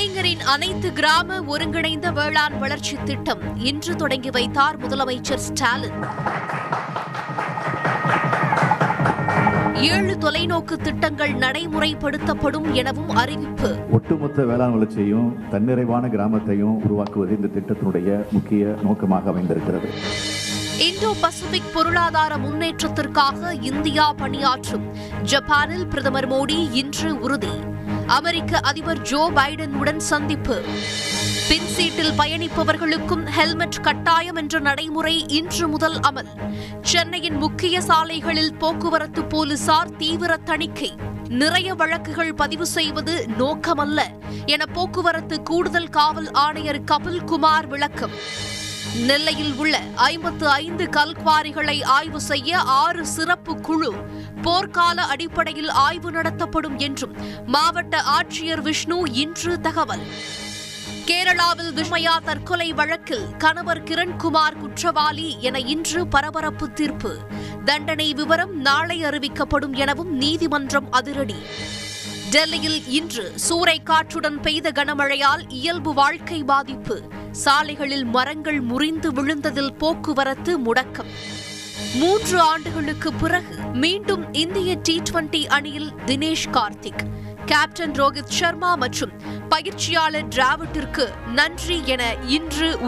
கலைஞரின் அனைத்து கிராம ஒருங்கிணைந்த வேளாண் வளர்ச்சி திட்டம் இன்று தொடங்கி வைத்தார் முதலமைச்சர் ஸ்டாலின். ஏழு தொலைநோக்கு திட்டங்கள் நடைமுறைப்படுத்தப்படும் எனவும் அறிவிப்பு. ஒட்டுமொத்த வேளாண் வளர்ச்சியையும் தன்னிறைவான கிராமத்தையும் உருவாக்குவது இந்த திட்டத்தினுடைய முக்கிய நோக்கமாக அமைந்திருக்கிறது. இந்தோ பசிபிக் பொருளாதார முன்னேற்றத்திற்காக இந்தியா பணியாற்றும். ஜப்பானில் பிரதமர் மோடி இன்று உறுதி. அமெரிக்க அதிபர் ஜோ பைடனுடன் சந்திப்பு. பின்சீட்டில் பயணிப்பவர்களுக்கும் ஹெல்மெட் கட்டாயம் என்ற நடைமுறை இன்று முதல் அமல். சென்னையின் முக்கிய சாலைகளில் போக்குவரத்து போலீசார் தீவிர தணிக்கை. நிறைய வழக்குகள் பதிவு செய்வது நோக்கமல்ல. என போக்குவரத்து கூடுதல் காவல் ஆணையர் கபில் குமார் விளக்கம். நெல்லையில் உள்ள ஐம்பத்து ஐந்து கல்குவாரிகளை ஆய்வு செய்ய ஆறு சிறப்பு குழு போர்க்கால அடிப்படையில் ஆய்வு நடத்தப்படும் என்றும் மாவட்ட ஆட்சியர் விஷ்ணு இன்று தகவல். கேரளாவில் விஸ்மயா தற்கொலை வழக்கில் கணவர் கிரண்குமார் குற்றவாளி என இன்று பரபரப்பு தீர்ப்பு. தண்டனை விவரம் நாளை அறிவிக்கப்படும் எனவும் நீதிமன்றம் அதிரடி. டெல்லியில் இன்று சூறைக்காற்றுடன் பெய்த கனமழையால் இயல்பு வாழ்க்கை பாதிப்பு. சாலைகளில் மரங்கள் முறிந்து விழுந்ததில் போக்குவரத்து முடக்கம். மூன்று ஆண்டுகளுக்கு பிறகு மீண்டும் இந்திய டி டுவெண்டி அணியில் தினேஷ் கார்த்திக். கேப்டன் ரோஹித் சர்மா மற்றும் பயிற்சியாளர் டிராவிட்டிற்கு நன்றி என இன்று